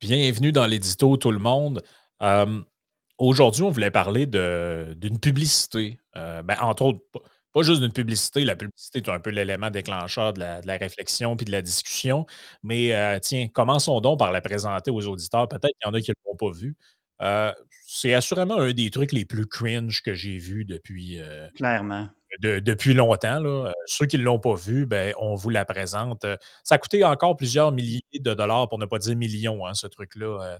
Bienvenue dans l'édito, tout le monde. Euh, aujourd'hui, on voulait parler d'une publicité. Euh, ben, entre autres, pas, juste d'une publicité. La publicité est un peu l'élément déclencheur de la, réflexion puis de la discussion. Mais euh, tiens, commençons donc par la présenter aux auditeurs. Peut-être qu'il y en a qui ne l'ont pas vue. c'est assurément un des trucs les plus cringe que j'ai vu depuis. Clairement depuis longtemps. Euh, ceux qui ne l'ont pas vu, ben, on vous la présente. Euh, ça a coûté encore plusieurs milliers de dollars, pour ne pas dire millions, hein, ce truc-là. Euh,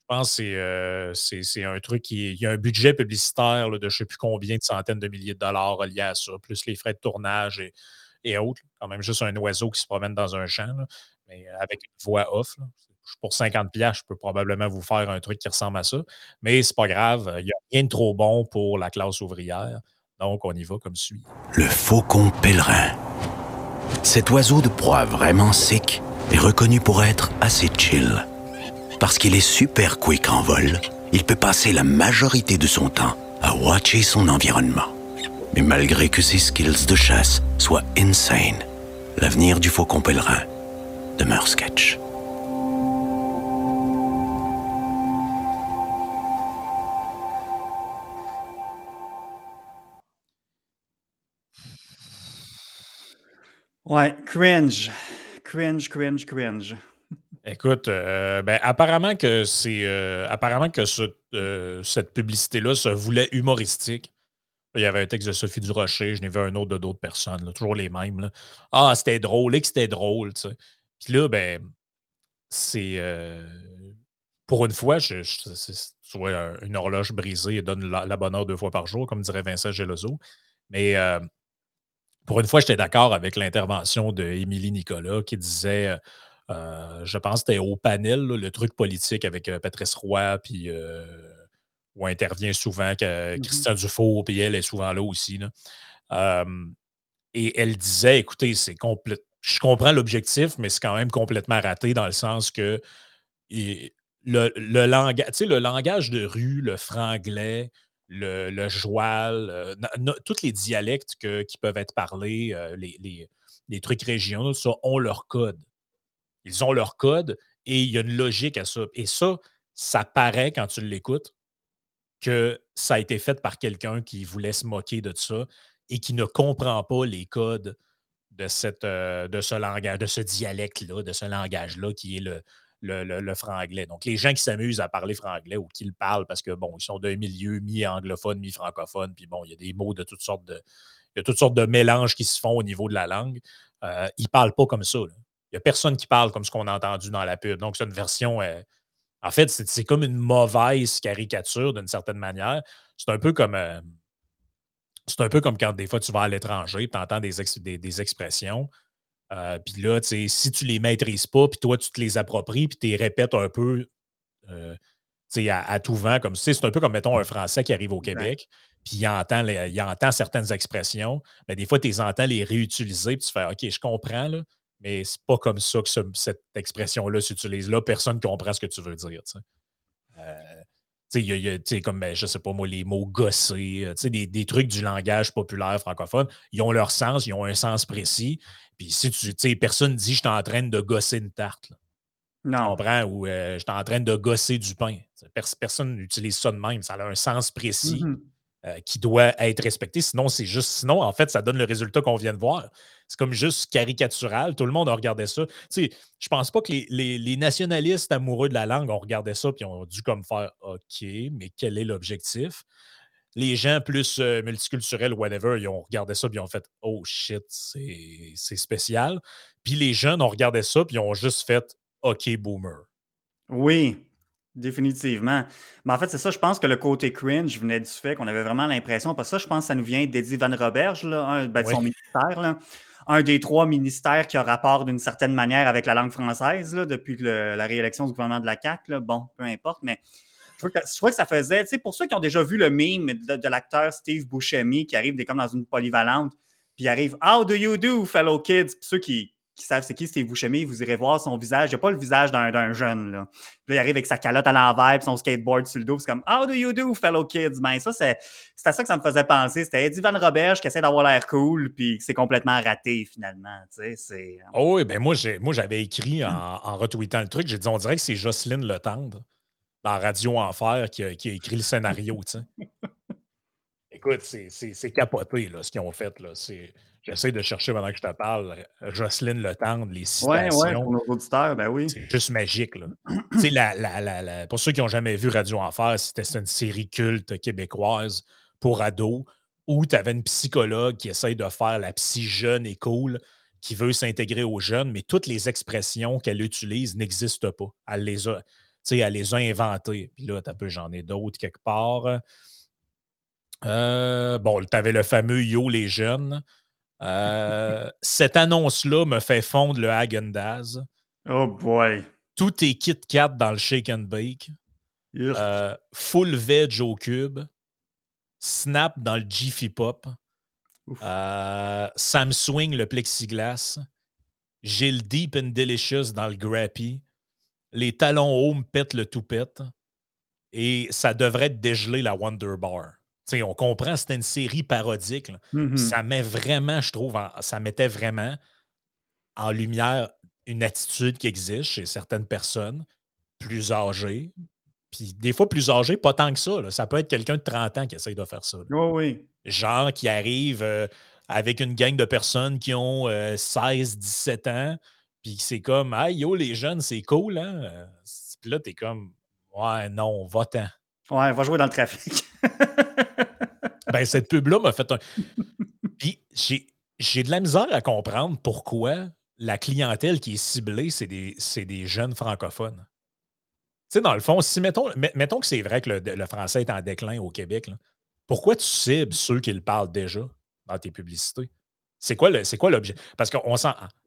je pense que c'est un truc qui. Il y a un budget publicitaire de je ne sais plus combien de centaines de milliers de dollars liés à ça, plus les frais de tournage et, autres. Quand même juste un oiseau qui se promène dans un champ, mais avec une voix off. Pour 50 je peux probablement vous faire un truc qui ressemble à ça. Mais c'est pas grave, il n'y a rien de trop bon pour la classe ouvrière. Donc, on y va comme suit. Le faucon pèlerin. Cet oiseau de proie vraiment sec est reconnu pour être assez chill. Parce qu'il est super quick en vol, il peut passer la majorité de son temps à watcher son environnement. Mais malgré que ses skills de chasse soient insane, l'avenir du faucon pèlerin demeure sketch. Ouais, cringe. Cringe, cringe, cringe. Écoute, euh, ben, apparemment que c'est euh, apparemment que euh, cette publicité-là se voulait humoristique. Il y avait un texte de Sophie Durocher, je n'ai vu un autre de d'autres personnes, toujours les mêmes. Ah, c'était drôle, et que c'était drôle, tu sais. Puis là, ben, c'est pour une fois, je, tu vois, une horloge brisée donne la, bonne heure deux fois par jour, comme dirait Vincent Gelozo. Mais pour une fois, j'étais d'accord avec l'intervention d'Émilie Nicolas qui disait, euh, euh, je pense que c'était au panel, le truc politique avec euh, Patrice Roy, puis où intervient souvent que, mmh Christian Dufault, puis elle est souvent là aussi. et elle disait, écoutez, c'est. Je comprends l'objectif, mais c'est quand même complètement raté dans le sens que le, le, langage, le langage de rue, le franglais, le, joual, euh, tous les dialectes qui peuvent être parlés, euh, les, trucs régionaux, ça, ont leur code. Ils ont leur code et il y a une logique à ça. Et ça, ça paraît quand tu l'écoutes que ça a été fait par quelqu'un qui voulait se moquer de ça et qui ne comprend pas les codes de, euh, de ce langage, de ce dialecte-là, de ce langage-là qui est le, le, franglais. Donc, les gens qui s'amusent à parler franglais ou qui le parlent parce que, bon, ils sont d'un milieu mi-anglophone, mi-francophone, puis bon, il y a des mots de toutes sortes de. Il y a toutes sortes de mélanges qui se font au niveau de la langue. Euh, ils ne parlent pas comme ça. Il n'y a personne qui parle comme ce qu'on a entendu dans la pub. Donc, c'est une version. Euh, en fait, c'est comme une mauvaise caricature d'une certaine manière. C'est un peu comme. Euh, c'est un peu comme quand des fois tu vas à l'étranger, tu entends des, expressions, euh, puis là, si tu les maîtrises pas, puis toi, tu te les appropries, puis tu les répètes un peu euh, à, tout vent, comme c'est un peu comme, mettons, un Français qui arrive au Québec, puis il entend, il entend certaines expressions, mais des fois, tu les entends les réutiliser, puis tu fais OK, je comprends, là, mais c'est pas comme ça que cette expression-là s'utilise. Là, personne ne comprend ce que tu veux dire. Euh, il y a, comme, ben, je sais pas moi, les mots gossés, des, des trucs du langage populaire francophone, ils ont leur sens, ils ont un sens précis. Puis si tu sais, personne dit je suis en train de gosser une tarte. Non. Tu comprends? Ou euh, je suis en train de gosser du pain. personne n'utilise ça de même. Ça a un sens précis mmh euh, qui doit être respecté. Sinon, c'est juste. Sinon, en fait, ça donne le résultat qu'on vient de voir. C'est comme juste caricatural. Tout le monde a regardé ça. Tu sais, je pense pas que les, nationalistes amoureux de la langue ont regardé ça et ont dû comme faire OK, mais quel est l'objectif? Les gens plus euh, multiculturels, whatever, ils ont regardé ça puis ils ont fait Oh shit, c'est spécial. Puis les jeunes ont regardé ça puis ils ont juste fait OK, boomer. Oui, définitivement. Mais en fait, c'est ça, je pense que le côté cringe venait du fait qu'on avait vraiment l'impression, parce que ça, je pense que ça nous vient d'Eddie Van Roberge, là, un, ben, de son ministère, là, un des trois ministères qui a rapport d'une certaine manière avec la langue française là, depuis la réélection du gouvernement de la CAQ. Bon, peu importe, mais je crois que ça faisait, tu sais, pour ceux qui ont déjà vu le meme de, l'acteur Steve Buscemi qui arrive comme dans une polyvalente, puis il arrive How do you do, fellow kids? Puis ceux qui, savent c'est qui Steve Buscemi, vous irez voir son visage. Il n'y a pas le visage d'un jeune. Là. Puis là, il arrive avec sa calotte à l'envers puis son skateboard sur le dos. C'est comme How do you do, fellow kids? Ben, ça, c'est à ça que ça me faisait penser. C'était Eddie Van Roberge qui essaie d'avoir l'air cool, puis c'est complètement raté finalement. Tu sais, oh oui, ben moi, j'avais écrit en, en, retweetant le truc, j'ai dit on dirait que c'est Jocelyne Le Tendre dans Radio Enfer qui a, qui a écrit le scénario. Tu sais. Écoute, c'est capoté là, ce qu'ils ont fait. Là. J'essaie de chercher pendant que je te parle, Jocelyne Le Tendre, les citations. Oui, oui, pour nos auditeurs, ben oui. C'est juste magique. Là. la, la, la, pour ceux qui n'ont jamais vu Radio Enfer, c'était une série culte québécoise pour ados où tu avais une psychologue qui essaye de faire la psy jeune et cool, qui veut s'intégrer aux jeunes, mais toutes les expressions qu'elle utilise n'existent pas. Elle les a, elle les a inventées. Puis là, j'en ai d'autres quelque part. Euh, bon, tu avais le fameux Yo les jeunes. Euh, cette annonce-là me fait fondre le Hagendaz. Oh boy. Tout est Kit Kat dans le Shake and Bake. Euh, full veg au cube. Snap dans le Jiffy Pop. Samsung le plexiglas. J'ai le Deep and Delicious dans le Grappy. Les talons hauts pètent le toupette. Et ça devrait dégeler la Wonder Bar on comprend, c'était une série parodique. Mmh ça met vraiment, je trouve, ça mettait vraiment en lumière une attitude qui existe chez certaines personnes plus âgées. Puis des fois, plus âgées, pas tant que ça. Ça peut être quelqu'un de 30 ans qui essaye de faire ça. oui. Genre qui arrive euh, avec une gang de personnes qui ont 16, euh, 17 ans. Puis c'est comme, ah yo, les jeunes, c'est cool, hein? Puis là, t'es comme, ouais, non, va-t'en. Ouais, va jouer dans le trafic. ben, cette pub-là m'a fait un. Puis j'ai de la misère à comprendre pourquoi la clientèle qui est ciblée, c'est des, des, jeunes francophones. Tu sais, dans le fond, si mettons, mettons que c'est vrai que le, français est en déclin au Québec, pourquoi tu cibles ceux qui le parlent déjà dans tes publicités? C'est quoi l'objet? Parce qu'on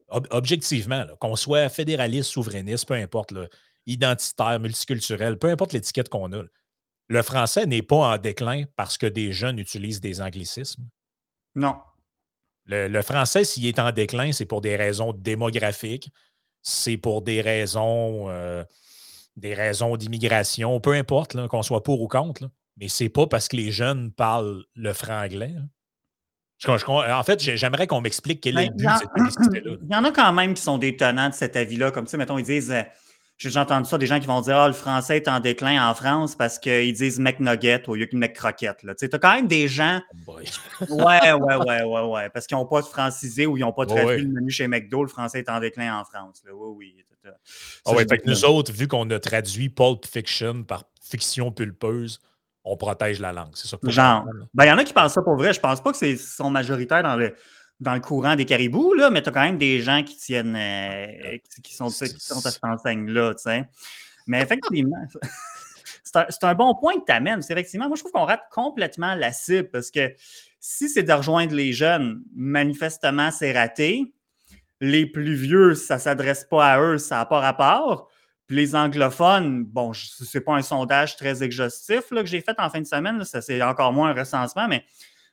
objectivement, qu'on soit fédéraliste, souverainiste, peu importe, identitaire, multiculturel, peu importe l'étiquette qu'on a, le français n'est pas en déclin parce que des jeunes utilisent des anglicismes. Non. Le, français, s'il est en déclin, c'est pour des raisons démographiques, c'est pour des raisons, euh, des raisons d'immigration, peu importe, qu'on soit pour ou contre. Mais c'est pas parce que les jeunes parlent le franglais. En fait, j'aimerais qu'on m'explique quel est le but de cette publicité-là. Il y en a quand même qui sont détonnants de cet avis-là. Comme ça, mettons, ils disent euh, j'ai entendu ça, des gens qui vont dire Ah, le français est en déclin en France parce qu'ils disent McNugget au lieu que McCroquette. Tu as quand même des gens. Oh ouais, ouais, ouais, ouais, ouais. Parce qu'ils n'ont pas de francisé ou ils n'ont pas traduit le menu chez McDo, le français est en déclin en France. Oui, oui. Ah ouais, fait que nous autres, vu qu'on a traduit Pulp Fiction par fiction pulpeuse, on protège la langue. C'est ça Genre. Ben, il y en a qui pensent ça pour vrai. Je pense pas que c'est sont majoritaires dans le dans le courant des caribous, là, mais tu as quand même des gens qui tiennent, euh, qui, sont, qui sont à cette enseigne-là, tu sais. Mais effectivement, c'est un, bon point que tu amènes. Effectivement, moi, je trouve qu'on rate complètement la cible parce que si c'est de rejoindre les jeunes, manifestement, c'est raté. Les plus vieux, ça ne s'adresse pas à eux, ça n'a pas rapport. Puis les anglophones, bon, ce n'est pas un sondage très exhaustif là, que j'ai fait en fin de semaine, ça c'est encore moins un recensement, mais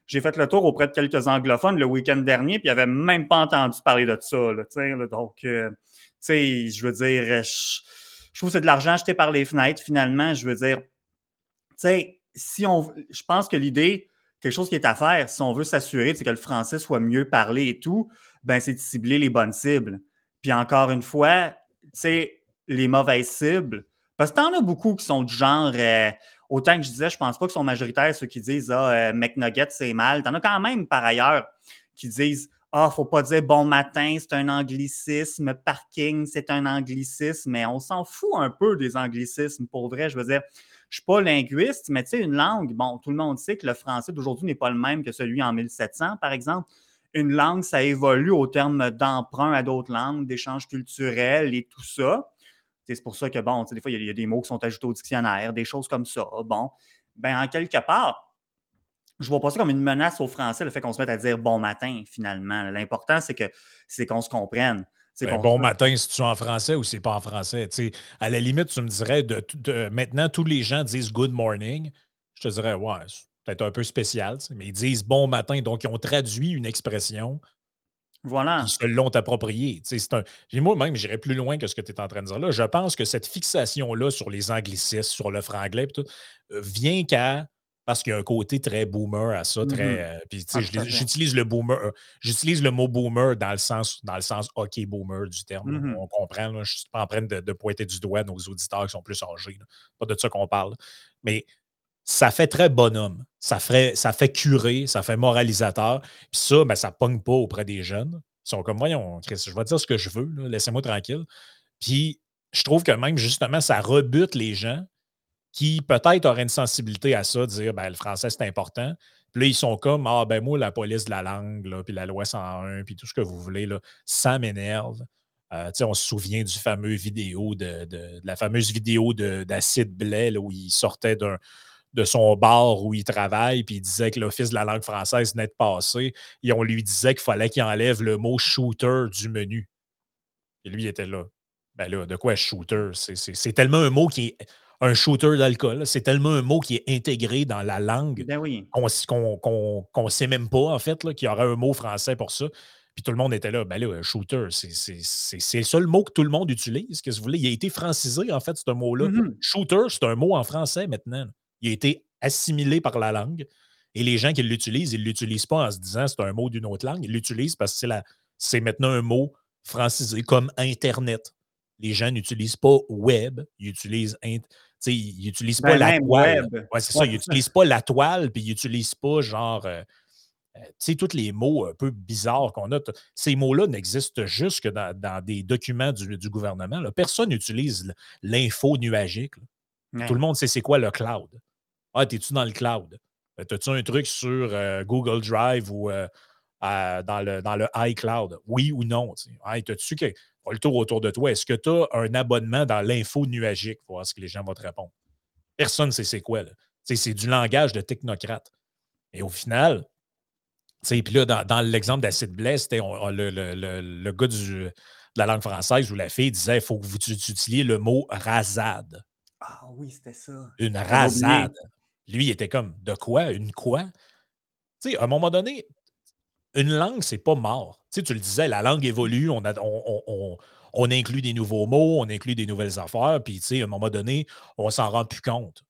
j'ai fait le tour auprès de quelques anglophones le week-end dernier, puis ils n'avaient même pas entendu parler de ça. donc, euh, tu sais, je veux dire, je, trouve que c'est de l'argent acheté par les fenêtres, finalement. Je veux dire, tu sais, si on. Je pense que l'idée, quelque chose qui est à faire, si on veut s'assurer que le français soit mieux parlé et tout, ben c'est de cibler les bonnes cibles. Puis encore une fois, tu sais, les mauvaises cibles, parce que t'en as beaucoup qui sont du genre. Euh, autant que je disais, je pense pas qu'ils sont majoritaires ceux qui disent Ah, euh, McNugget, c'est mal. T'en as quand même par ailleurs qui disent Ah, faut pas dire bon matin, c'est un anglicisme, parking, c'est un anglicisme, mais on s'en fout un peu des anglicismes pour vrai. Je veux dire, je suis pas linguiste, mais tu sais, une langue, bon, tout le monde sait que le français d'aujourd'hui n'est pas le même que celui en 1700, par exemple. Une langue, ça évolue au terme d'emprunt à d'autres langues, d'échanges culturels et tout ça. C'est pour ça que, bon, des fois, il y, a des mots qui sont ajoutés au dictionnaire, des choses comme ça. Bon, ben en quelque part, je ne vois pas ça comme une menace aux Français, le fait qu'on se mette à dire bon matin, finalement. L'important, c'est que c'est qu'on se comprenne. Ben, bon matin, si tu es en français ou c'est pas en français? à la limite, tu me dirais, de, maintenant, tous les gens disent good morning. Je te dirais, ouais, c'est peut-être un peu spécial, mais ils disent bon matin. Donc, ils ont traduit une expression Voilà. Ils se l'ont approprié. Un... Moi-même, j'irais plus loin que ce que tu es en train de dire là. Je pense que cette fixation-là sur les anglicismes, sur le franglais, tout, euh, vient qu'à. Parce qu'il y a un côté très boomer à ça. Très, mm-hmm. euh, j'utilise le boomer. Euh, j'utilise le mot boomer dans le sens, dans le sens hockey boomer du terme. Mm-hmm. On comprend. je ne suis pas en train de, pointer du doigt nos auditeurs qui sont plus âgés. Pas de ça qu'on parle. Mais ça fait très bonhomme. Ça fait, ça fait curer, ça fait moralisateur. Puis ça, ben, ça pogne pas auprès des jeunes. Ils sont comme, voyons, Chris, je vais dire ce que je veux, laissez-moi tranquille. Puis je trouve que même, justement, ça rebute les gens qui peut-être auraient une sensibilité à ça, dire, ben, le français, c'est important. Puis là, ils sont comme, ah, ben moi, la police de la langue, là, puis la loi 101, puis tout ce que vous voulez, là, ça m'énerve. Euh, on se souvient du fameux vidéo, de, de la fameuse vidéo d'Acide Blais, où il sortait d'un de son bar où il travaille, puis il disait que l'Office de la langue française venait de passer, et on lui disait qu'il fallait qu'il enlève le mot shooter du menu. Et lui, il était là. Ben là, de quoi shooter? C'est tellement un mot qui est un shooter d'alcool. C'est tellement un mot qui est intégré dans la langue ben oui. qu'on ne sait même pas, en fait, qu'il y aurait un mot français pour ça. Puis tout le monde était là. Ben là, shooter, c'est le seul mot que tout le monde utilise. Que vous voulez? Il a été francisé, en fait, ce mot-là. Mm-hmm. Shooter, c'est un mot en français maintenant il a été assimilé par la langue. Et les gens qui l'utilisent, ils ne l'utilisent pas en se disant c'est un mot d'une autre langue. Ils l'utilisent parce que c'est maintenant un mot francisé comme Internet. Les gens n'utilisent pas web, ils utilisent, ils n'utilisent pas ben, la toile. Ouais, c'est ça, ils n'utilisent pas la toile, puis ils n'utilisent pas genre. Euh, euh, tu sais, tous les mots un peu bizarres qu'on a, ces mots-là n'existent juste que dans, des documents du, gouvernement. Personne n'utilise l'info nuagique. Tout le monde sait c'est quoi le cloud. Ah, es-tu dans le cloud? Euh, as-tu un truc sur euh, Google Drive ou euh, dans, le, dans le iCloud? Oui ou non? As-tu le tour autour de toi? Est-ce que tu as un abonnement dans l'info nuagique? pour voir ce que les gens vont te répondre. Personne ne sait c'est quoi. C'est du langage de technocrate. Et au final, puis là, dans, l'exemple d'Acid Bless, le, le, gars de la langue française ou la fille disait il faut que vous utilisiez le mot rasade. Ah oui, c'était ça. Une rasade. Lui, il était comme de quoi? Une quoi? Tu sais, à un moment donné, une langue, c'est pas mort. Tu sais, tu le disais, la langue évolue, on, inclut des nouveaux mots, on inclut des nouvelles affaires, puis tu sais, à un moment donné, on s'en rend plus compte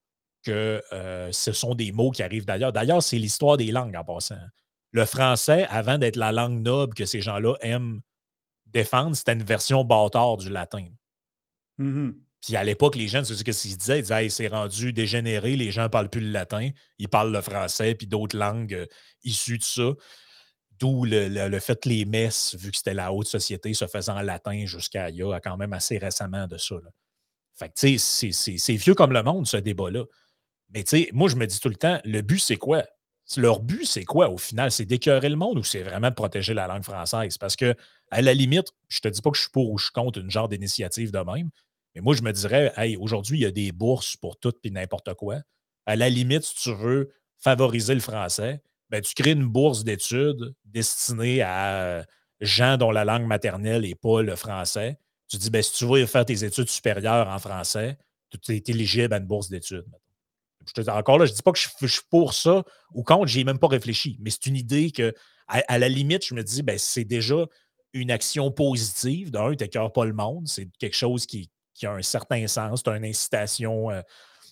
que euh, ce sont des mots qui arrivent d'ailleurs. D'ailleurs, c'est l'histoire des langues en passant. Le français, avant d'être la langue noble que ces gens-là aiment défendre, c'était une version bâtard du latin. Mm puis à l'époque, les gens, tu sais ce qu'ils disaient? Ils disaient, c'est rendu dégénéré, les gens ne parlent plus le latin, ils parlent le français, puis d'autres langues euh, issues de ça. D'où le, fait que les messes, vu que c'était la haute société, se faisaient en latin jusqu'à il y a quand même assez récemment de ça. Fait que, tu sais, c'est vieux comme le monde, ce débat-là. Mais, tu sais, moi, je me dis tout le temps, le but, c'est quoi? Leur but, c'est quoi au final? C'est d'écœurer le monde ou c'est vraiment de protéger la langue française? Parce que, à la limite, je te dis pas que je suis pour ou je suis contre une genre d'initiative de même, mais moi, je me dirais, hey, aujourd'hui, il y a des bourses pour tout et n'importe quoi. À la limite, si tu veux favoriser le français, ben, tu crées une bourse d'études destinée à gens dont la langue maternelle n'est pas le français. Tu dis, ben, si tu veux faire tes études supérieures en français, tu es éligible à une bourse d'études. encore là, je ne dis pas que je, suis pour ça ou contre, je n'y ai même pas réfléchi. Mais c'est une idée que, à, la limite, je me dis, ben, c'est déjà une action positive. D'un, tu n'écœures pas le monde. C'est quelque chose qui, qui a un certain sens, tu as une incitation euh,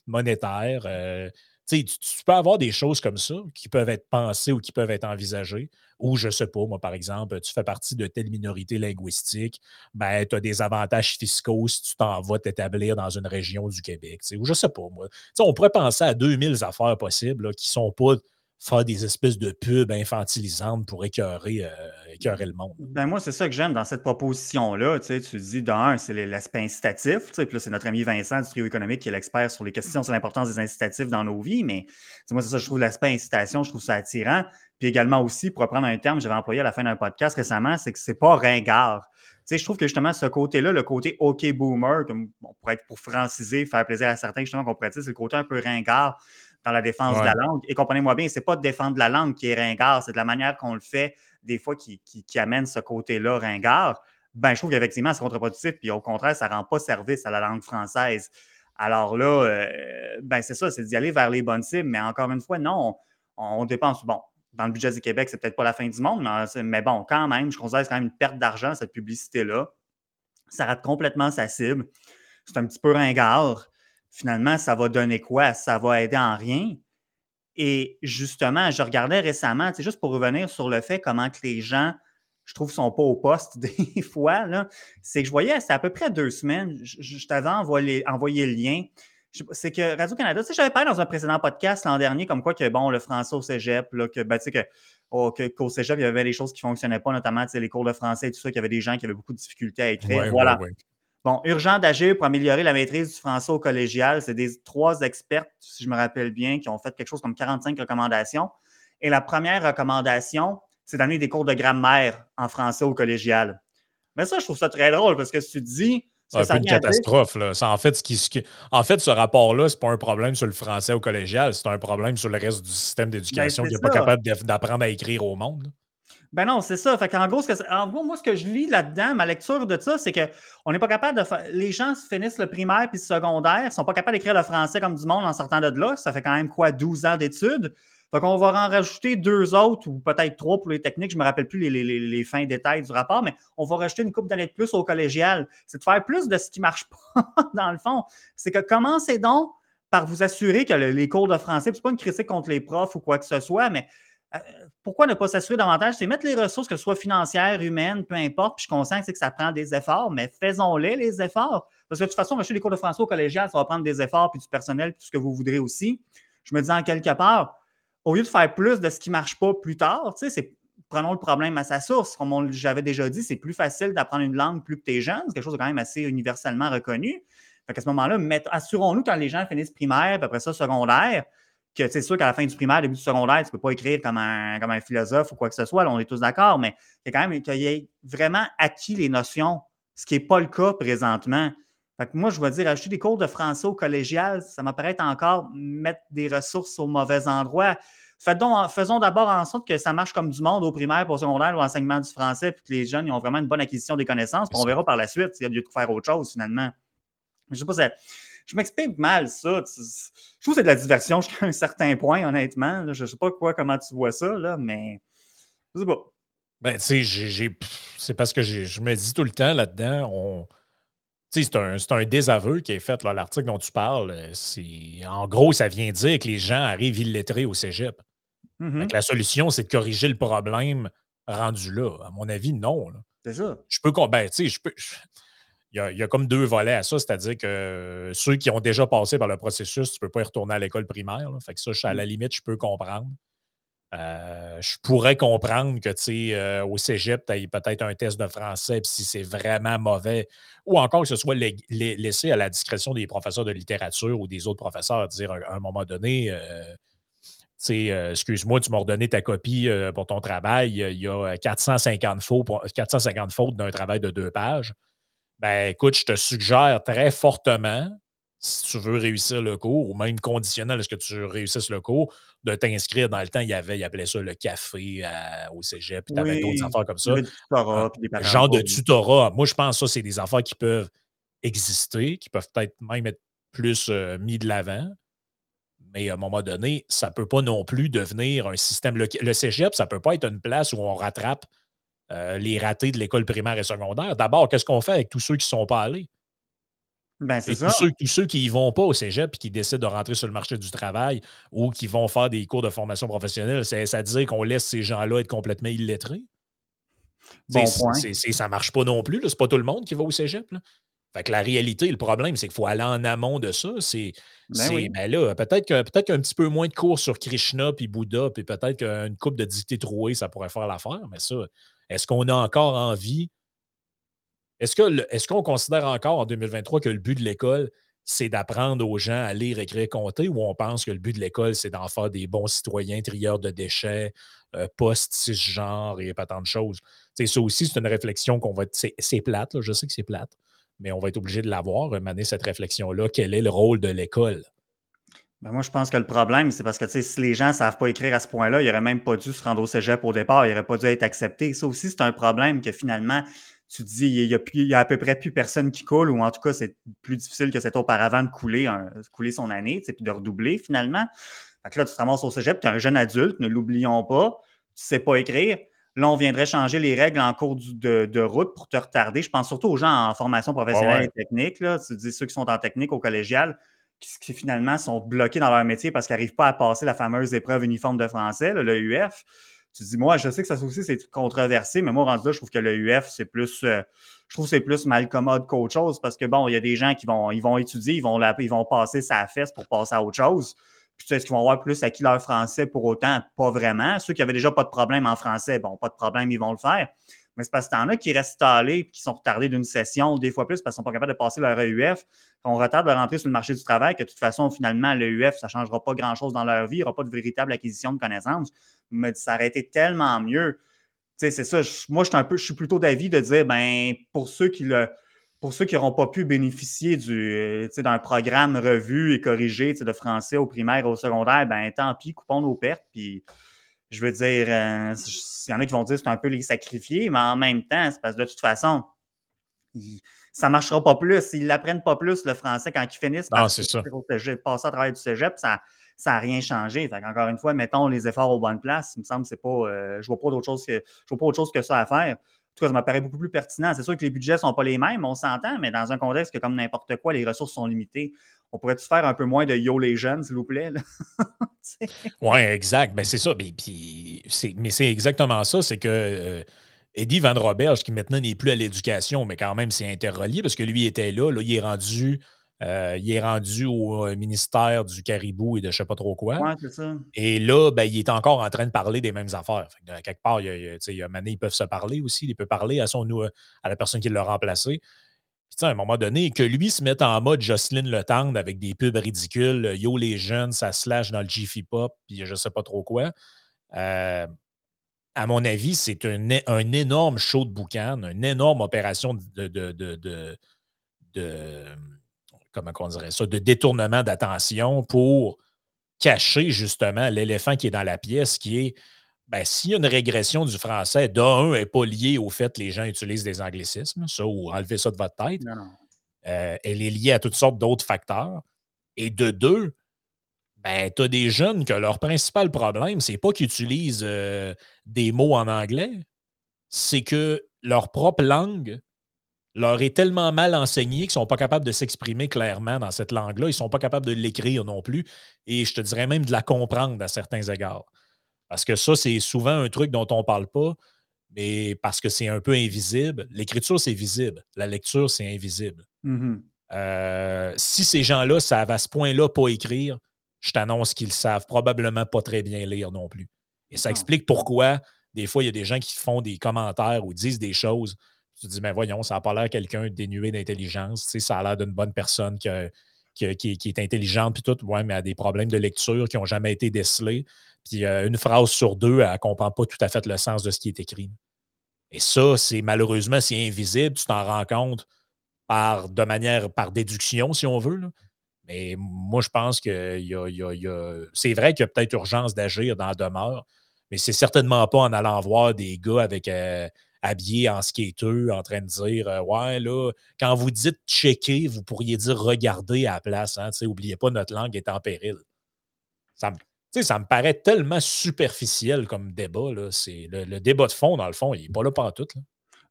monétaire. Euh, tu, tu, peux avoir des choses comme ça qui peuvent être pensées ou qui peuvent être envisagées. Ou, je sais pas, moi, par exemple, tu fais partie de telle minorité linguistique, ben, tu as des avantages fiscaux si tu t'en vas t'établir dans une région du Québec. Ou je sais pas, moi. on pourrait penser à 2000 affaires possibles qui ne sont pas faire des espèces de pubs infantilisantes pour écœurer, euh, le monde. Ben moi, c'est ça que j'aime dans cette proposition-là. Tu, dis, d'un, c'est l'aspect incitatif. Puis là, c'est notre ami Vincent du trio économique qui est l'expert sur les questions sur l'importance des incitatifs dans nos vies. Mais moi, c'est ça, je trouve l'aspect incitation, je trouve ça attirant. Puis également aussi, pour reprendre un terme que j'avais employé à la fin d'un podcast récemment, c'est que c'est pas ringard. Je trouve que justement, ce côté-là, le côté OK boomer, comme pourrait être pour franciser, faire plaisir à certains, justement, qu'on dire, c'est le côté un peu ringard dans la défense de la langue. Et comprenez-moi bien, ce n'est pas de défendre la langue qui est ringard, c'est de la manière qu'on le fait, des fois, qui, qui, amène ce côté-là ringard. Ben, je trouve qu'effectivement, c'est contre-productif, puis au contraire, ça ne rend pas service à la langue française. Alors là, euh, ben, c'est ça, c'est d'y aller vers les bonnes cibles, mais encore une fois, non, on, dépense. Bon, dans le budget du Québec, c'est peut-être pas la fin du monde, mais, bon, quand même, je considère que c'est quand même une perte d'argent, cette publicité-là. Ça rate complètement sa cible. C'est un petit peu ringard. Finalement, ça va donner quoi? Ça va aider en rien. Et justement, je regardais récemment, c'est juste pour revenir sur le fait comment que les gens, je trouve, sont pas au poste des fois, c'est que je voyais, c'est à peu près deux semaines, je, t'avais envoyé, envoyé, le lien. C'est que Radio-Canada, tu sais, j'avais parlé dans un précédent podcast l'an dernier, comme quoi que, bon, le français au cégep, là, que, ben, tu sais, que, oh, qu'au cégep, il y avait des choses qui ne fonctionnaient pas, notamment, tu sais, les cours de français et tout ça, qu'il y avait des gens qui avaient beaucoup de difficultés à écrire. voilà. Bon, urgent d'agir pour améliorer la maîtrise du français au collégial. C'est des trois experts, si je me rappelle bien, qui ont fait quelque chose comme 45 recommandations. Et la première recommandation, c'est d'amener des cours de grammaire en français au collégial. Mais ça, je trouve ça très drôle parce que si tu te dis. C'est un peu une catastrophe. Là. en, fait, ce qui, en fait, ce rapport-là, ce n'est pas un problème sur le français au collégial, c'est un problème sur le reste du système d'éducation ben, qui n'est pas capable d'apprendre à écrire au monde. Ben non, c'est ça. Fait en gros, en gros, moi, ce que je lis là-dedans, ma lecture de ça, c'est qu'on n'est pas capable de faire. Les gens finissent le primaire puis le secondaire, ils sont pas capables d'écrire le français comme du monde en sortant de là. Ça fait quand même quoi, 12 ans d'études? Fait qu'on va en rajouter deux autres, ou peut-être trois pour les techniques. Je ne me rappelle plus les, fins détails du rapport, mais on va rajouter une coupe d'années de plus au collégial. C'est de faire plus de ce qui ne marche pas, dans le fond. C'est que commencez donc par vous assurer que les cours de français, ce n'est pas une critique contre les profs ou quoi que ce soit, mais pourquoi ne pas s'assurer davantage? C'est mettre les ressources, que ce soit financières, humaines, peu importe. Puis je suis conscient que, ça prend des efforts, mais faisons-les, les efforts. Parce que de toute façon, acheter les cours de français au collégial, ça va prendre des efforts, puis du personnel, puis tout ce que vous voudrez aussi. Je me dis en quelque part, au lieu de faire plus de ce qui ne marche pas plus tard, prenons le problème à sa source. Comme j'avais déjà dit, c'est plus facile d'apprendre une langue plus que tu es jeune. C'est quelque chose quand même assez universellement reconnu. Fait à ce moment-là, assurons-nous quand les gens finissent primaire, puis après ça, secondaire, que c'est sûr qu'à la fin du primaire, début du secondaire, tu ne peux pas écrire comme un, comme un philosophe ou quoi que ce soit, là, on est tous d'accord, mais c'est quand même qu'il ait vraiment acquis les notions, ce qui n'est pas le cas présentement. Fait que moi, je vais dire, acheter des cours de français au collégial, ça m'apparaît encore mettre des ressources au mauvais endroit. Donc, faisons d'abord en sorte que ça marche comme du monde au primaire, au secondaire, au enseignement du français, puis que les jeunes ont vraiment une bonne acquisition des connaissances. on verra par la suite s'il y a lieu de faire autre chose finalement. Je ne sais pas si je m'explique mal ça. Je trouve que c'est de la diversion jusqu'à un certain point, honnêtement. Je ne sais pas quoi, comment tu vois ça, là, mais je sais pas. Ben, tu sais, c'est parce que je me dis tout le temps là-dedans, on. C'est un, un, désaveu qui est fait, l'article dont tu parles. En gros, ça vient dire que les gens arrivent illettrés au cégep. Mm-hmm. La solution, c'est de corriger le problème rendu là. À mon avis, non. C'est ça. Je peux. Ben, je peux il y, a, comme deux volets à ça, c'est-à-dire que ceux qui ont déjà passé par le processus, tu ne peux pas y retourner à l'école primaire. Fait que ça, à la mmh. limite, je peux comprendre. Euh, je pourrais comprendre que tu euh, au cégep, tu peut-être un test de français, puis si c'est vraiment mauvais, ou encore que ce soit laissé à la discrétion des professeurs de littérature ou des autres professeurs, dire à, un moment donné, euh, excuse-moi, tu m'as redonné ta copie pour ton travail, il y a 450 fautes, 450 fautes d'un travail de deux pages. Ben, écoute, je te suggère très fortement, si tu veux réussir le cours, ou même conditionnel à ce que tu réussisses le cours, de t'inscrire dans le temps. Il y avait, il appelait ça le café au cégep, puis tu avais d'autres affaires comme ça. Tutorat, genre de tutorat. Moi, je pense que ça, c'est des affaires qui peuvent exister, qui peuvent peut-être même être plus euh, mis de l'avant. Mais à un moment donné, ça ne peut pas non plus devenir un système. Le, le cégep, ça ne peut pas être une place où on rattrape euh, les ratés de l'école primaire et secondaire. D'abord, qu'est-ce qu'on fait avec tous ceux qui ne sont pas allés? Ben, c'est ça. Tous ceux, qui ne vont pas au cégep et qui décident de rentrer sur le marché du travail ou qui vont faire des cours de formation professionnelle, c'est à dire qu'on laisse ces gens-là être complètement illettrés? Bon point. ça ne marche pas non plus. Ce n'est pas tout le monde qui va au cégep. Fait que la réalité, le problème, c'est qu'il faut aller en amont de ça. C'est ben, ben là, peut-être qu'un peut qu'un petit peu moins de cours sur Krishna puis Bouddha, puis peut-être qu'une coupe de dictées trouées, ça pourrait faire l'affaire, mais ça, est-ce qu'on a encore envie? Est-ce qu'on considère encore en 2023 que le but de l'école, c'est d'apprendre aux gens à lire, écrire, compter, ou on pense que le but de l'école, c'est d'en faire des bons citoyens, trieurs de déchets, euh, post-cisgenre et pas tant de choses? C'est ça aussi, c'est une réflexion qu'on va. C'est plate, je sais que c'est plate, mais on va être obligé de l'avoir, mener cette réflexion-là. Quel est le rôle de l'école? Ben moi, je pense que le problème, c'est parce que si les gens ne savent pas écrire à ce point-là, ils n'auraient même pas dû se rendre au cégep au départ, ils n'auraient pas dû être acceptés. Ça aussi, c'est un problème que finalement, tu te dis, il n'y a, a, à peu près plus personne qui coule, ou en tout cas, c'est plus difficile que c'était auparavant de couler, couler son année, puis de redoubler finalement. Fait que là, tu te ramasses au cégep, tu es un jeune adulte, ne l'oublions pas. tu sais pas écrire. Là, on viendrait changer les règles en cours de, route pour te retarder. Je pense surtout aux gens en formation professionnelle et technique. Là. Tu dis ceux qui sont en technique au collégial, qui, finalement sont bloqués dans leur métier parce qu'ils n'arrivent pas à passer la fameuse épreuve uniforme de français, le UF. Tu dis, moi, je sais que ça aussi, c'est controversé, mais moi, rendu là, je trouve que le UF, c'est plus. Euh, je trouve c'est plus mal commode qu'autre chose parce que bon, il y a des gens qui vont, ils vont étudier, ils vont, ils vont passer sa fesse pour passer à autre chose. Puis tu sais, est-ce qu'ils vont avoir plus acquis leur français pour autant? Pas vraiment. Ceux qui avaient déjà pas de problème en français, bon, pas de problème, ils vont le faire. Mais c'est parce que as qui restent stallés qui sont retardés d'une session, des fois plus, parce qu'ils sont pas capables de passer leur EUF. On retarde de rentrer sur le marché du travail, que de toute façon, finalement, l'EUF, ça ne changera pas grand-chose dans leur vie, il n'y aura pas de véritable acquisition de connaissances. Mais ça aurait été tellement mieux. C'est ça. moi, je suis un peu, je suis plutôt d'avis de dire, ben, pour ceux qui le pour ceux qui n'auront pas pu bénéficier du, d'un programme revu et corrigé de français au primaire et au secondaire, ben tant pis, coupons nos pertes. Puis je veux dire, euh, il y en a qui vont dire que c'est un peu les sacrifier, mais en même temps, c'est parce que de toute façon, ça ne marchera pas plus. Ils n'apprennent pas plus le français quand ils finissent par passer à travers du cégep, ça n'a rien changé. Encore une fois, mettons les efforts aux bonnes places. Il me semble que c'est pas. Euh, je ne vois pas d'autre chose que je vois pas autre chose que ça à faire. En tout cas, ça m'apparaît beaucoup plus pertinent. C'est sûr que les budgets ne sont pas les mêmes, on s'entend, mais dans un contexte que, comme n'importe quoi, les ressources sont limitées, on pourrait-tu faire un peu moins de Yo les jeunes, s'il vous plaît? oui, exact. Ben, c'est ça. Mais, mais c'est exactement ça. C'est que euh, Eddie Van Roberge, qui maintenant n'est plus à l'éducation, mais quand même c'est interrelié parce que lui était là, là il est rendu. Euh, il est rendu au euh, ministère du Caribou et de je ne sais pas trop quoi. C'est ça. Et là, ben, il est encore en train de parler des mêmes affaires. quelque part, il y a, il y a ils peuvent se parler aussi. Il peut parler à, son, à la personne qui l'a remplacé à un moment donné, que lui se mette en mode Jocelyne Le Tendre avec des pubs ridicules, euh, Yo les jeunes, ça slash dans le Jiffy Pop, puis je sais pas trop quoi. Euh, à mon avis, c'est un, un, énorme show de boucan, une énorme opération de, de, de, de comment on dirait ça, de détournement d'attention pour cacher justement l'éléphant qui est dans la pièce, qui est ben, s'il y a une régression du français, d'un, n'est pas liée au fait que les gens utilisent des anglicismes, ça, ou enlevez ça de votre tête. Euh, elle est liée à toutes sortes d'autres facteurs. Et de deux, ben, tu as des jeunes que leur principal problème, c'est pas qu'ils utilisent euh, des mots en anglais, c'est que leur propre langue leur est tellement mal enseignée qu'ils ne sont pas capables de s'exprimer clairement dans cette langue-là. Ils ne sont pas capables de l'écrire non plus. Et je te dirais même de la comprendre à certains égards. Parce que ça, c'est souvent un truc dont on ne parle pas, mais parce que c'est un peu invisible. L'écriture, c'est visible. La lecture, c'est invisible. Mmh euh, si ces gens-là savent à ce point-là pas écrire, je t'annonce qu'ils savent probablement pas très bien lire non plus. Et ça explique pourquoi, des fois, il y a des gens qui font des commentaires ou disent des choses. Tu te dis, mais voyons, ça n'a pas l'air quelqu'un dénué d'intelligence. Tu sais, ça a l'air d'une bonne personne qui, qui, est intelligente, puis tout, ouais, mais a des problèmes de lecture qui n'ont jamais été décelés. Puis euh, une phrase sur deux, elle ne comprend pas tout à fait le sens de ce qui est écrit. Et ça, c'est malheureusement, c'est invisible, tu t'en rends compte par, de manière, par déduction, si on veut. Mais moi, je pense que c'est vrai qu'il y a peut-être urgence d'agir dans la demeure, mais c'est certainement pas en allant voir des gars avec euh, habillés en skater en train de dire euh, Ouais, là, quand vous dites checker, vous pourriez dire regarder à la place. Hein, oubliez pas, notre langue est en péril. Ça me ça me paraît tellement superficiel comme débat. Là. C'est le, débat de fond, dans le fond, il n'est pas là pas tout.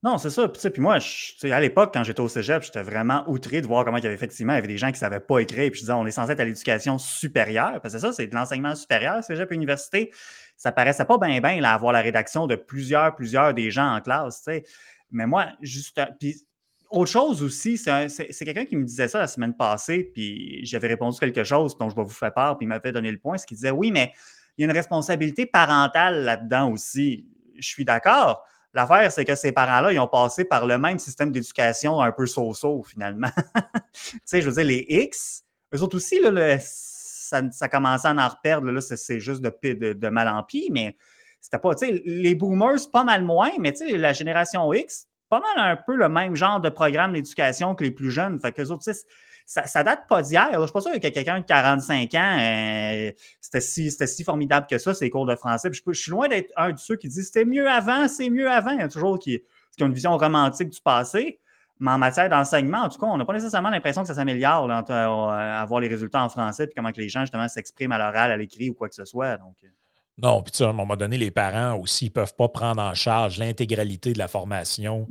Non, c'est ça. Puis, moi, à l'époque, quand j'étais au cégep, j'étais vraiment outré de voir comment il y avait effectivement il y avait des gens qui ne savaient pas écrire. Puis je disais, on est censé être à l'éducation supérieure. Parce que ça, c'est de l'enseignement supérieur, cégep université. Ça paraissait pas bien, bien, avoir la rédaction de plusieurs, plusieurs des gens en classe. Mais moi, juste. Puis autre chose aussi, c'est quelqu'un qui me disait ça la semaine passée, puis j'avais répondu quelque chose dont je vais vous faire part, puis il m'avait donné le point, ce qui disait oui, mais il y a une responsabilité parentale là-dedans aussi. Je suis d'accord. L'affaire, c'est que ces parents-là, ils ont passé par le même système d'éducation un peu so-so, finalement. tu sais, je veux dire, les X, eux autres aussi, là, ça, ça commençait à en reperdre. Là, c'est juste de, mal en pis, mais c'était pas, tu sais, les boomers, pas mal moins, mais tu sais, la génération X, pas mal un peu le même genre de programme d'éducation que les plus jeunes. Fait que autres, ça, ça date pas d'hier. Je suis pas sûr que quelqu'un de 45 ans, euh, c'était si, si, formidable que ça, ces cours de français. je, suis loin d'être un de ceux qui disent c'était mieux avant, c'est mieux avant. Il y a toujours qui, qui ont une vision romantique du passé. Mais en matière d'enseignement, en tout cas, on n'a pas nécessairement l'impression que ça s'améliore euh, à voir les résultats en français et comment que les gens justement s'expriment à l'oral, à l'écrit ou quoi que ce soit. Donc. Euh. Non, puis à un moment donné, les parents aussi ne peuvent pas prendre en charge l'intégralité de la formation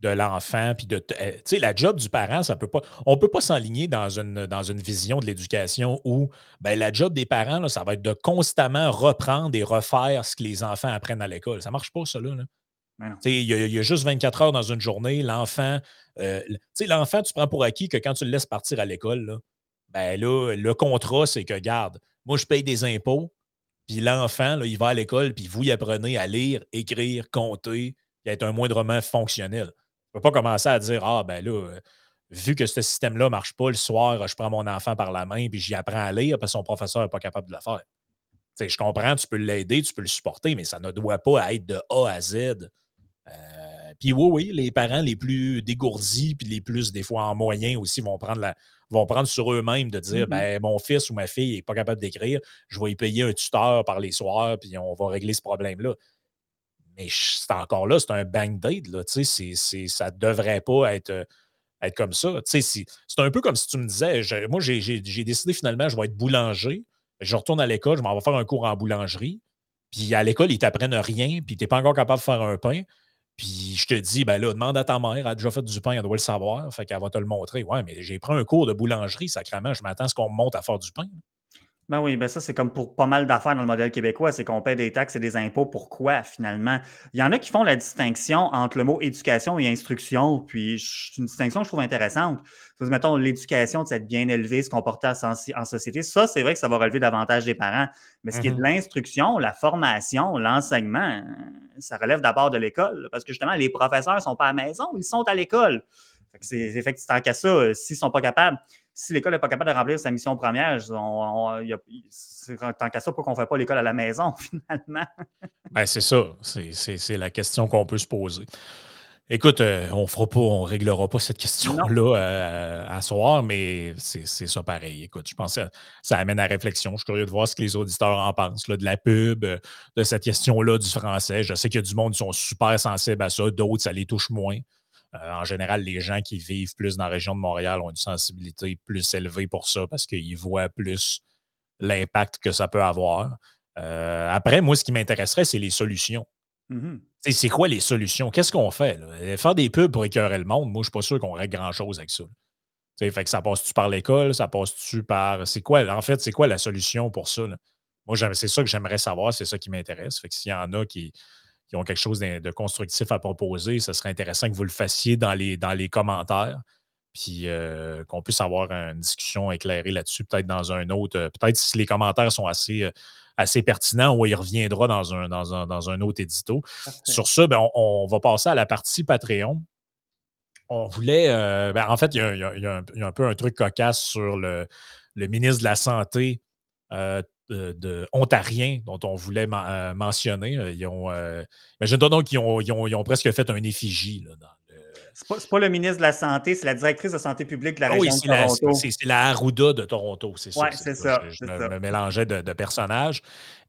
de l'enfant. Puis de. Eh, tu sais, la job du parent, ça peut pas. On ne peut pas s'enligner dans une, dans une vision de l'éducation où ben, la job des parents, ça va être de constamment reprendre et refaire ce que les enfants apprennent à l'école. Ça ne marche pas, ça, là. Il y, y, a juste 24 heures dans une journée. L'enfant, euh, l'enfant, tu prends pour acquis que quand tu le laisses partir à l'école, ben là, le contrat, c'est que, garde, moi, je paye des impôts, puis l'enfant, il va à l'école, puis vous y apprenez à lire, écrire, compter, puis être un moindrement fonctionnel. Tu ne peux pas commencer à dire Ah, ben là, euh, vu que ce système-là ne marche pas, le soir, je prends mon enfant par la main, puis j'y apprends à lire, parce que son professeur n'est pas capable de le faire. je comprends, tu peux l'aider, tu peux le supporter, mais ça ne doit pas être de A à Z. Euh, puis oui, oui, les parents les plus dégourdis, puis les plus, des fois, en moyen aussi, vont prendre la, vont prendre sur eux-mêmes de dire mm-hmm. ben, mon fils ou ma fille n'est pas capable d'écrire, je vais y payer un tuteur par les soirs, puis on va régler ce problème-là. Mais c'est encore là, c'est un bang date. Là, ça ne devrait pas être, euh, être comme ça. C'est un peu comme si tu me disais moi, j'ai décidé finalement, je vais être boulanger. Je retourne à l'école, je m'en vais faire un cours en boulangerie. Puis à l'école, ils t'apprennent rien, puis tu n'es pas encore capable de faire un pain. Puis je te dis, ben là, demande à ta mère, elle a déjà fait du pain, elle doit le savoir, fait qu'elle va te le montrer. Ouais, mais j'ai pris un cours de boulangerie, sacrément, je m'attends à ce qu'on me monte à faire du pain. Ben oui, ben ça, c'est comme pour pas mal d'affaires dans le modèle québécois, c'est qu'on paie des taxes et des impôts. Pourquoi, finalement? Il y en a qui font la distinction entre le mot éducation et instruction, puis c'est une distinction que je trouve intéressante. Mettons, l'éducation, de s'être bien élevé, se comporter en société, ça, c'est vrai que ça va relever davantage des parents. Mais ce qui est de mm-hmm. l'instruction, la formation, l'enseignement, ça relève d'abord de l'école, parce que justement, les professeurs ne sont pas à la maison, ils sont à l'école. C'est effectivement tant qu'à ça, s'ils ne sont pas capables si l'école n'est pas capable de remplir sa mission première, on, tant qu'à ça, pourquoi qu'on ne fait pas l'école à la maison, finalement? ben, c'est ça. C'est la question qu'on peut se poser. Écoute, euh, on fera pas, on réglera pas cette question-là euh, à soir, mais c'est ça pareil. Écoute, je pense que ça, amène à réflexion. Je suis curieux de voir ce que les auditeurs en pensent, là, de la pub, euh, de cette question-là du français. Je sais qu'il y a du monde qui sont super sensibles à ça, d'autres, ça les touche moins. Euh, en général, les gens qui vivent plus dans la région de Montréal ont une sensibilité plus élevée pour ça parce qu'ils voient plus l'impact que ça peut avoir. Euh, après, moi, ce qui m'intéresserait, c'est les solutions. Mm-hmm. C'est quoi les solutions? Qu'est-ce qu'on fait? Faire des pubs pour écœurer le monde, moi, je ne suis pas sûr qu'on règle grand-chose avec ça. fait que ça passe-tu par l'école? Ça passe-tu par. C'est quoi, en fait, c'est quoi la solution pour ça? Moi, c'est ça que j'aimerais savoir, c'est ça qui m'intéresse. Fait que s'il y en a qui, qui ont quelque chose de, constructif à proposer, ce serait intéressant que vous le fassiez dans les, dans les commentaires, puis euh, qu'on puisse avoir une discussion éclairée là-dessus, peut-être dans un autre. Euh, peut-être si les commentaires sont assez, euh, assez pertinents, ou il reviendra dans un, dans un, autre édito. Sur ça, ben, on, va passer à la partie Patreon. On voulait. Ben, en fait, il y, a, un, peu un truc cocasse sur le, le ministre de la Santé de, ontariens dont on voulait euh, mentionner. Euh, ils ont, euh, imagine-toi donc qu'ils ont, ont, presque fait un effigie. Là, dans c'est pas, le ministre de la Santé, c'est la directrice de santé publique de la ah région de Toronto. C'est la Arruda de Toronto, c'est ça. Oui, c'est ça. Je, me, mélangeais de, personnages.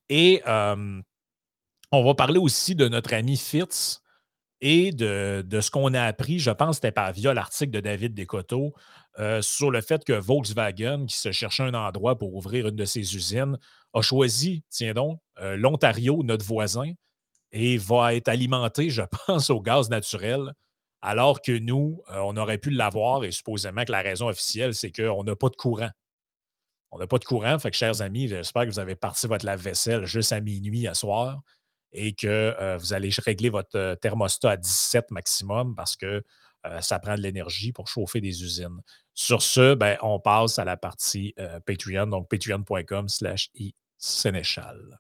Et on va parler aussi de notre ami Fitz et de, de ce qu'on a appris, je pense que c'était via l'article de David Descoteaux, euh, sur le fait que Volkswagen, qui se cherchait un endroit pour ouvrir une de ses usines, a choisi, tiens donc, euh, l'Ontario, notre voisin, et va être alimenté, je pense, au gaz naturel, alors que nous, euh, on aurait pu l'avoir, et supposément que la raison officielle, c'est qu'on n'a pas de courant. On n'a pas de courant, fait que, chers amis, j'espère que vous avez parti votre lave-vaisselle juste à minuit à soir et que vous allez régler votre thermostat à 17 maximum parce que ça prend de l'énergie pour chauffer des usines. Sur ce, ben, on passe à la partie euh, Patreon, donc patreon.com slash Sénéchal.